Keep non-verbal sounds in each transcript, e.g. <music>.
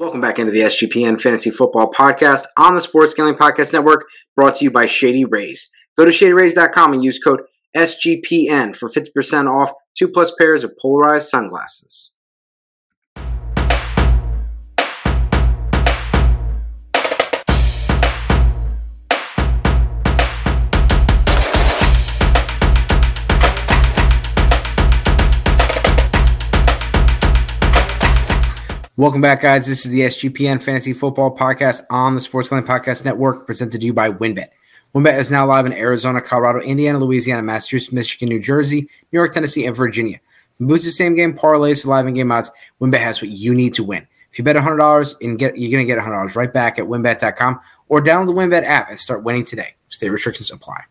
Welcome back into the SGPN Fantasy Football Podcast on the Sports Gambling Podcast Network, brought to you by Shady Rays. Go to shadyrays.com and use code SGPN for 50% off two plus pairs of polarized sunglasses. Welcome back, guys. This is the SGPN Fantasy Football Podcast on the Sports Gambling Podcast Network, presented to you by WynnBET. WynnBET is now live in Arizona, Colorado, Indiana, Louisiana, Massachusetts, Michigan, New Jersey, New York, Tennessee, and Virginia. Boosted same game parlays for live and game odds. WynnBET has what you need to win. If you bet $100 and get, you're going to get $100 right back at wynnbet.com or download the WynnBET app and start winning today. State restrictions apply.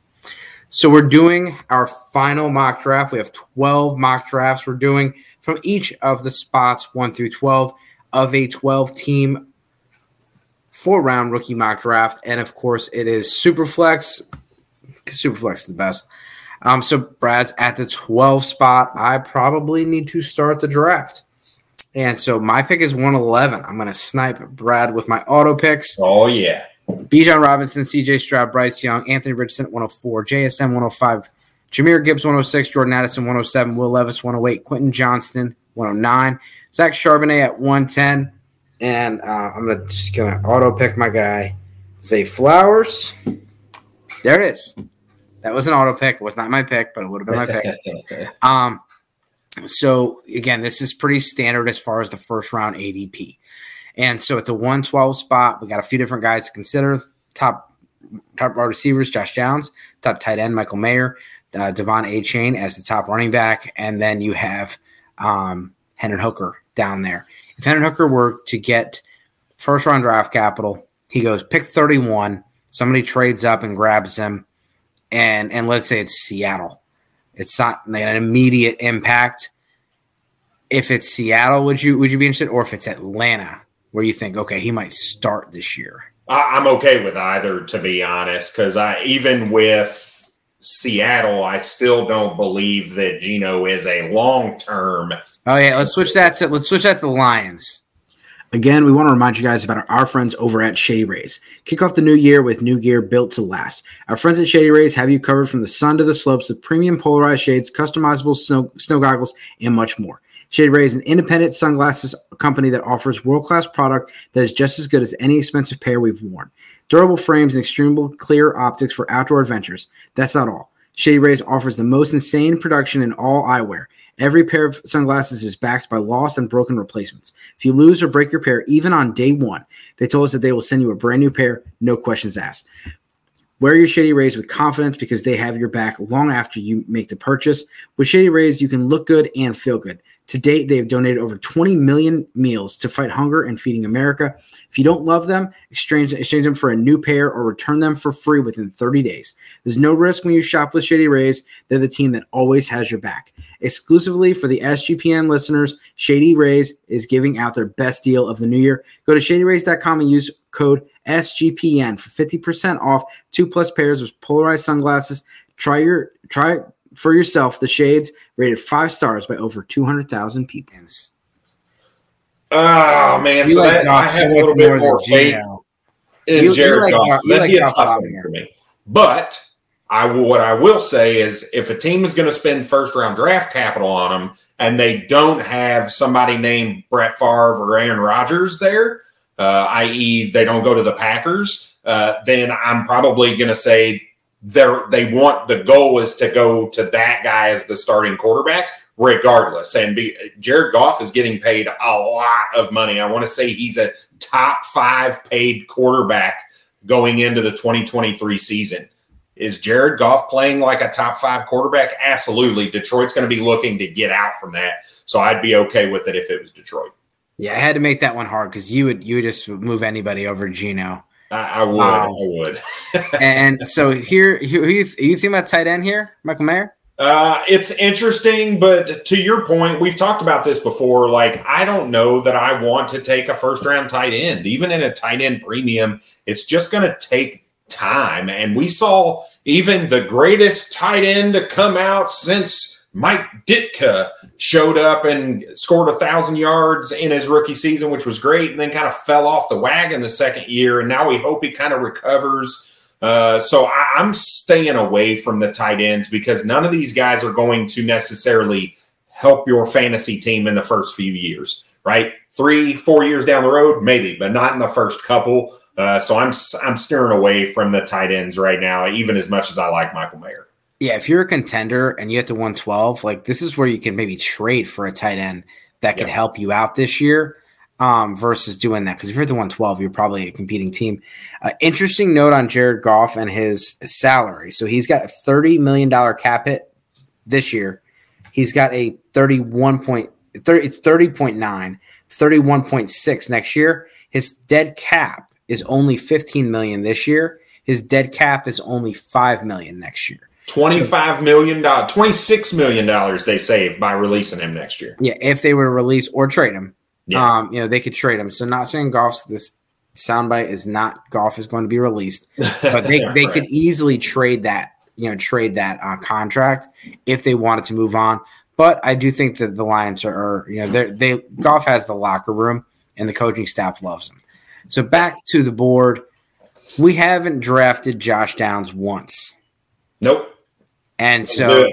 So we're doing our final mock draft. We have 12 mock drafts we're doing from each of the spots 1 through 12 of a 12 team four round rookie mock draft. And of course, it is Superflex. Superflex is the best. Um, so Brad's at the 12 spot. I probably need to start the draft. And so my pick is 111. I'm going to snipe Brad with my auto picks. Oh, yeah. Bijan Robinson, CJ Stroud, Bryce Young, Anthony Richardson 104, JSN 105, Jahmyr Gibbs 106, Jordan Addison 107, Will Levis 108, Quentin Johnston 109. Zach Charbonnet at 110. And uh, I'm gonna just gonna auto pick my guy, Zay Flowers. There it is. That was an auto pick. It was not my pick, but it would have been my pick. <laughs> um, so again, this is pretty standard as far as the first round ADP. And so at the 112 spot, we got a few different guys to consider. Top top wide receivers, Josh Downs. Top tight end, Michael Mayer. Uh, De'Von Achane as the top running back, and then you have um, Hendon Hooker down there. If Hendon Hooker were to get first round draft capital, he goes pick 31. Somebody trades up and grabs him, and and let's say it's Seattle. It's not an immediate impact. If it's Seattle, would you would you be interested, or if it's Atlanta, where you think okay he might start this year? I'm okay with either, to be honest, because I even with Seattle, I still don't believe that Geno is a long term. Oh yeah, let's switch that to let's switch that to the Lions. Again, we want to remind you guys about our, our, friends over at Shady Rays. Kick off the new year with new gear built to last. Our friends at Shady Rays have you covered from the sun to the slopes with premium polarized shades, customizable snow, snow goggles, and much more. Shady Rays is an independent sunglasses company that offers world class product that is just as good as any expensive pair we've worn. Durable frames and extremely clear optics for outdoor adventures. That's not all. Shady Rays offers the most insane production in all eyewear. Every pair of sunglasses is backed by lost and broken replacements. If you lose or break your pair, even on day one, they told us that they will send you a brand new pair, no questions asked. Wear your Shady Rays with confidence because they have your back long after you make the purchase. With Shady Rays, you can look good and feel good. To date, they have donated over 20 million meals to fight hunger and feeding America. If you don't love them, exchange, exchange them for a new pair or return them for free within 30 days. There's no risk when you shop with Shady Rays. They're the team that always has your back. Exclusively for the SGPN listeners, Shady Rays is giving out their best deal of the new year. Go to shadyrays.com and use code SGPN for 50% off two plus pairs of polarized sunglasses. Try your try for yourself the shades rated five stars by over 200,000 people. Oh, man. You so like that, I have a little bit more faith in you, Jared you like, Goff. That'd like be a tough one for me. But I will, what I will say is if a team is going to spend first round draft capital on them and they don't have somebody named Brett Favre or Aaron Rodgers there, uh, i.e., they don't go to the Packers, uh, then I'm probably going to say they're they want the goal is to go to that guy as the starting quarterback regardless and be Jared Goff is getting paid a lot of money. I want to say he's a top 5 paid quarterback going into the 2023 season. Is Jared Goff playing like a top 5 quarterback? Absolutely. Detroit's going to be looking to get out from that. So I'd be okay with it if it was Detroit. Yeah, I had to make that one hard because you would you would just move anybody over Geno. I, I would. Um, I would. <laughs> and so here, who you, you think about tight end here, Michael Mayer? Uh, it's interesting, but to your point, we've talked about this before. Like, I don't know that I want to take a first round tight end, even in a tight end premium. It's just going to take time. And we saw even the greatest tight end to come out since Mike Ditka showed up and scored a thousand yards in his rookie season, which was great, and then kind of fell off the wagon the second year. And now we hope he kind of recovers. Uh, so I, I'm staying away from the tight ends because none of these guys are going to necessarily help your fantasy team in the first few years, right? Three, four years down the road, maybe, but not in the first couple. Uh, so I'm I'm steering away from the tight ends right now, even as much as I like Michael Mayer. Yeah, if you're a contender and you get to 112, like this is where you can maybe trade for a tight end that could yep. help you out this year um, versus doing that. Because if you're at the 112, you're probably a competing team. Uh, interesting note on Jared Goff and his salary. So he's got a $30 million cap hit this year. He's got a 31 point, 30, it's 30.9, 31.6 next year. His dead cap is only 15 million this year. His dead cap is only 5 million next year. 25 million dollars 26 million dollars they saved by releasing him next year yeah if they were to release or trade him yeah. um you know they could trade him so not saying Goff's this soundbite is not golf is going to be released but they, <laughs> they right. could easily trade that you know trade that uh, contract if they wanted to move on but i do think that the lions are, are you know they they Goff has the locker room and the coaching staff loves him so back to the board. We haven't drafted Josh Downs once. Nope. And so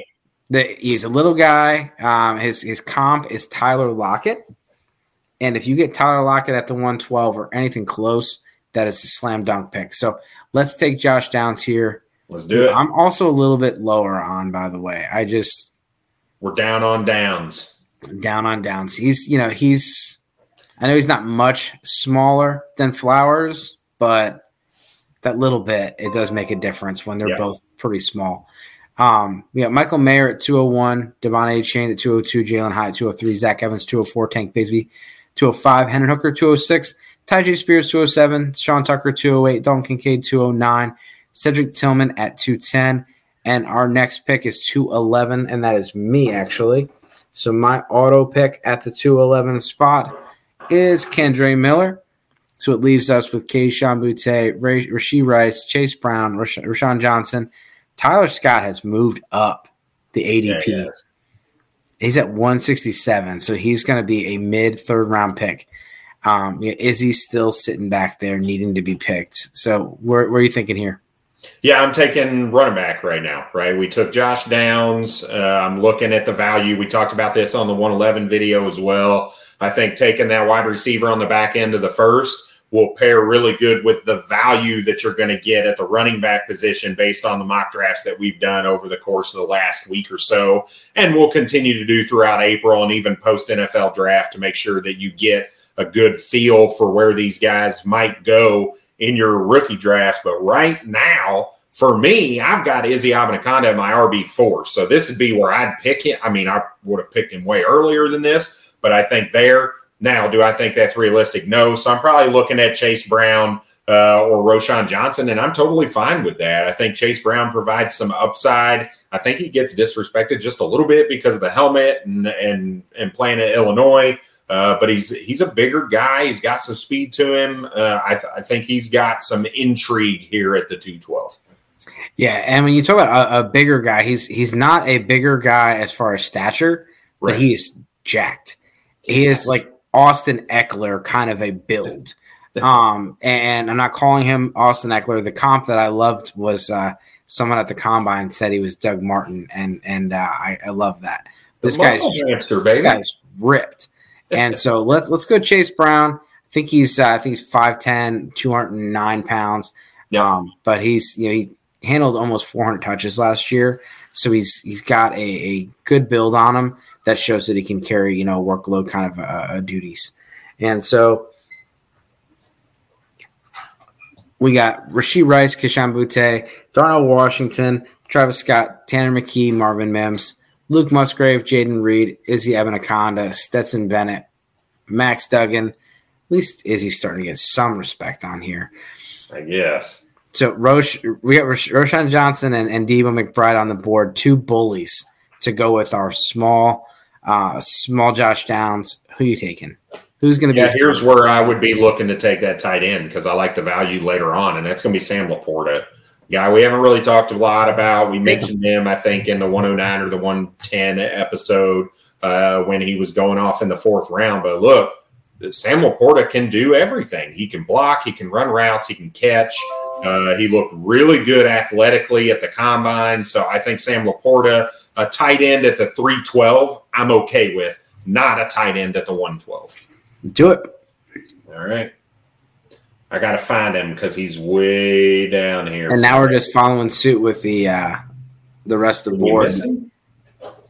the, he's a little guy. Um, his his comp is Tyler Lockett. And if you get Tyler Lockett at the 112 or anything close, that is a slam dunk pick. So let's take Josh Downs here. Let's do it. I'm also a little bit lower on, by the way. I just we're down on downs. Down on downs. He's you know, he's I know he's not much smaller than Flowers, but that little bit it does make a difference when they're yeah. both pretty small. Um, we got Michael Mayer at 201, De'Von Achane at 202, Jalin Hyatt 203, Zach Evans 204, Tank Bigsby 205, Hendon Hooker 206, Tyjae Spears 207, Sean Tucker 208, Dalton Kincaid 209, Cedric Tillman at 210, and our next pick is 211, and that is me actually. So my auto pick at the 211 spot is Kendre Miller. So it leaves us with Kayshon Boutte, Rashee Rice, Chase Brown, Rash- Roschon Johnson. Tyler Scott has moved up the ADP. Yeah, he he's at 167, so he's going to be a mid third round pick. Um, is he still sitting back there needing to be picked? So where, where are you thinking here? Yeah, I'm taking running back right now, right? We took Josh Downs. Uh, I'm looking at the value. We talked about this on the 111 video as well. I think taking that wide receiver on the back end of the first will pair really good with the value that you're going to get at the running back position based on the mock drafts that we've done over the course of the last week or so. And we'll continue to do throughout April and even post NFL draft to make sure that you get a good feel for where these guys might go in your rookie drafts. But right now, for me, I've got Izzy Abanikanda in my RB4. So this would be where I'd pick him. I mean, I would have picked him way earlier than this but I think there now, do I think that's realistic? No. So I'm probably looking at Chase Brown uh, or Roschon Johnson, and I'm totally fine with that. I think Chase Brown provides some upside. I think he gets disrespected just a little bit because of the helmet and and and playing at Illinois. Uh, but he's he's a bigger guy. He's got some speed to him. Uh, I, th- I, think he's got some intrigue here at the 212. Yeah, and when you talk about a, a bigger guy, he's he's not a bigger guy as far as stature, right. but he's jacked. He yes. is like Austin Ekeler kind of a build. <laughs> Um, and I'm not calling him Austin Ekeler. The comp that I loved was uh, someone at the combine said he was Doug Martin, and and uh, I, I love that. This guy's, hamster, this guy's ripped. And so <laughs> let, let's go Chase Brown. I think he's uh, I think he's 5'10", 209 pounds. Yeah. Um, but he's you know he handled almost 400 touches last year, so he's he's got a, a good build on him that shows that he can carry, you know, workload kind of uh, uh, duties. And so we got Rashee Rice, Kayshon Boutte, Darnell Washington, Travis Scott, Tanner McKee, Marvin Mims, Luke Musgrave, Jayden Reed, Izzy Abanikanda, Stetson Bennett, Max Duggan. At least Izzy's starting to get some respect on here. I guess. So Roche, we got Roschon Johnson and, and Debo McBride on the board, two bullies to go with our small uh, small Josh Downs. Who you taking? Who's going to be? Yeah, here's where I would be looking to take that tight end because I like the value later on, and that's going to be Sam LaPorta. Guy we haven't really talked a lot about. We mentioned him, I think, in the 109 or the 110 episode. uh, when he was going off in the fourth round. But look, Sam LaPorta can do everything. He can block, he can run routes, he can catch. Uh, he looked really good athletically at the combine. So I think Sam LaPorta, a tight end at the 312, I'm okay with. Not a tight end at the 112. Do it. All right. I got to find him because he's way down here. And now we're just following suit with the uh, the rest of the board.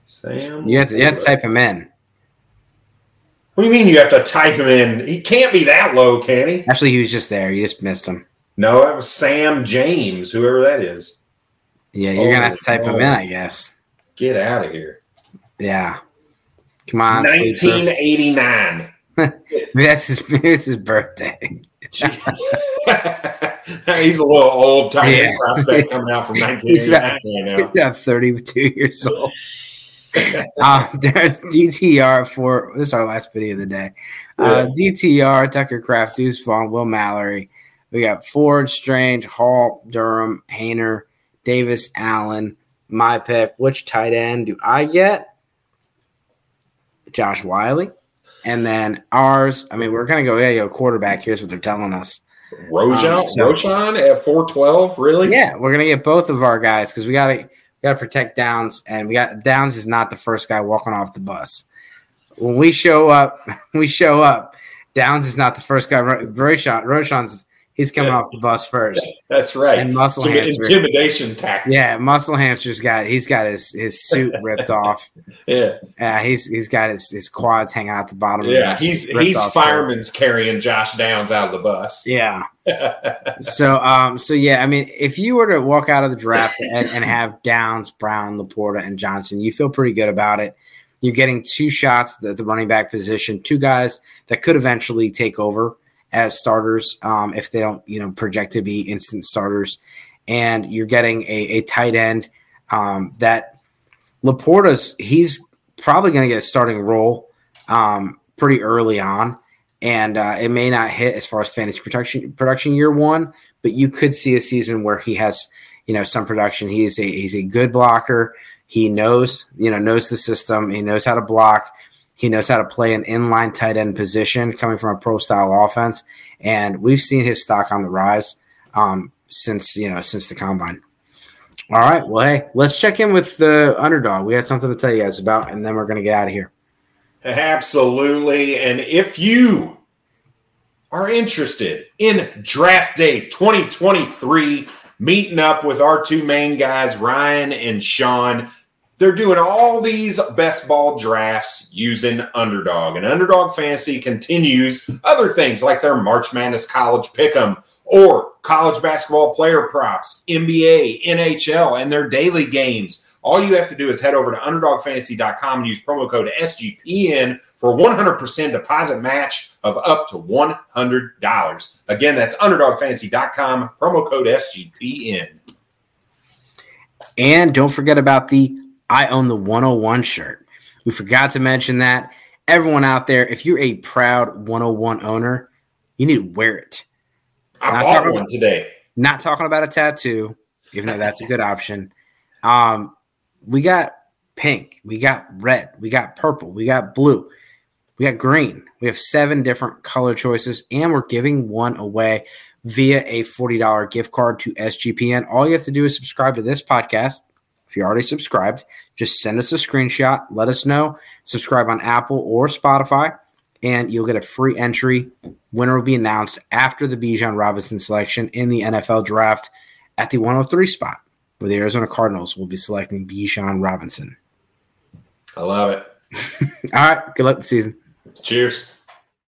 Sam, you have, to, you have to type him in. What do you mean you have to type him in? He can't be that low, can he? Actually, he was just there. You just missed him. No, that was Sam James, whoever that is. Yeah, you're oh, gonna have to type him in, oh, I guess. Get out of here. Yeah. Come on. 1989. <laughs> that's his <laughs> that's his birthday. <laughs> he's a little old tiny yeah. prospect coming out from 1989 he's about, he's about 32 years old. <laughs> uh, there's DTR for this is our last video of the day. Uh, yeah. DTR, Tucker Kraft, Deuce Vaughn, Will Mallory. We got Ford, Strange, Hall, Durham, Haener, Davis, Allen. My pick. Which tight end do I get? Josh Whyle. And then ours, I mean, we're going to go, yeah, go quarterback. Here's what they're telling us. Roschon, um, so, Roschon at 412, really? Yeah, we're going to get both of our guys because we got to got to protect Downs, and we got Downs is not the first guy walking off the bus. When we show up, <laughs> we show up. Downs is not the first guy. Roschon, Roschon's He's coming yeah. off the bus first. That's right. And muscle Some hamster, intimidation tactics. Yeah, muscle hamster's got he's got his his suit <laughs> ripped off. Yeah, yeah. He's he's got his, his quads hanging out the bottom. Yeah, he's he's fireman's carrying Josh Downs out of the bus. Yeah. <laughs> so um so yeah, I mean, if you were to walk out of the draft and, and have Downs, Brown, LaPorta, and Johnson, you feel pretty good about it. You're getting two shots at the running back position, two guys that could eventually take over as starters um, if they don't, you know, project to be instant starters. And you're getting a, a tight end um, that LaPorta's he's probably going to get a starting role um, pretty early on, and uh, it may not hit as far as fantasy production production year one, but you could see a season where he has you know some production. He's a he's a good blocker. He knows you know knows the system. He knows how to block. He knows how to play an inline tight end position coming from a pro style offense. And we've seen his stock on the rise um, since, you know, since the combine. All right. Well, hey, let's check in with the underdog. We had something to tell you guys about, and then we're going to get out of here. Absolutely. And if you are interested in draft day 2023, meeting up with our two main guys, Ryan and Sean, they're doing all these best ball drafts using Underdog. And Underdog Fantasy continues other things like their March Madness College Pick'em or college basketball player props, NBA, NHL, and their daily games. All you have to do is head over to underdogfantasy.com and use promo code SGPN for 100% deposit match of up to $100. Again, that's underdogfantasy.com, promo code SGPN. And don't forget about the I own the 101 shirt. We forgot to mention that. Everyone out there, if you're a proud 101 owner, you need to wear it. I not bought one about, today. Not talking about a tattoo, even though that's a good option. Um, we got pink, we got red, we got purple, we got blue, we got green. We have seven different color choices, and we're giving one away via a $40 gift card to SGPN. All you have to do is subscribe to this podcast if you're already subscribed, just send us a screenshot. Let us know. Subscribe on Apple or Spotify, and you'll get a free entry. Winner will be announced after the Bijan Robinson selection in the NFL draft at the 103 spot, where the Arizona Cardinals will be selecting Bijan Robinson. I love it. <laughs> All right. Good luck this season. Cheers.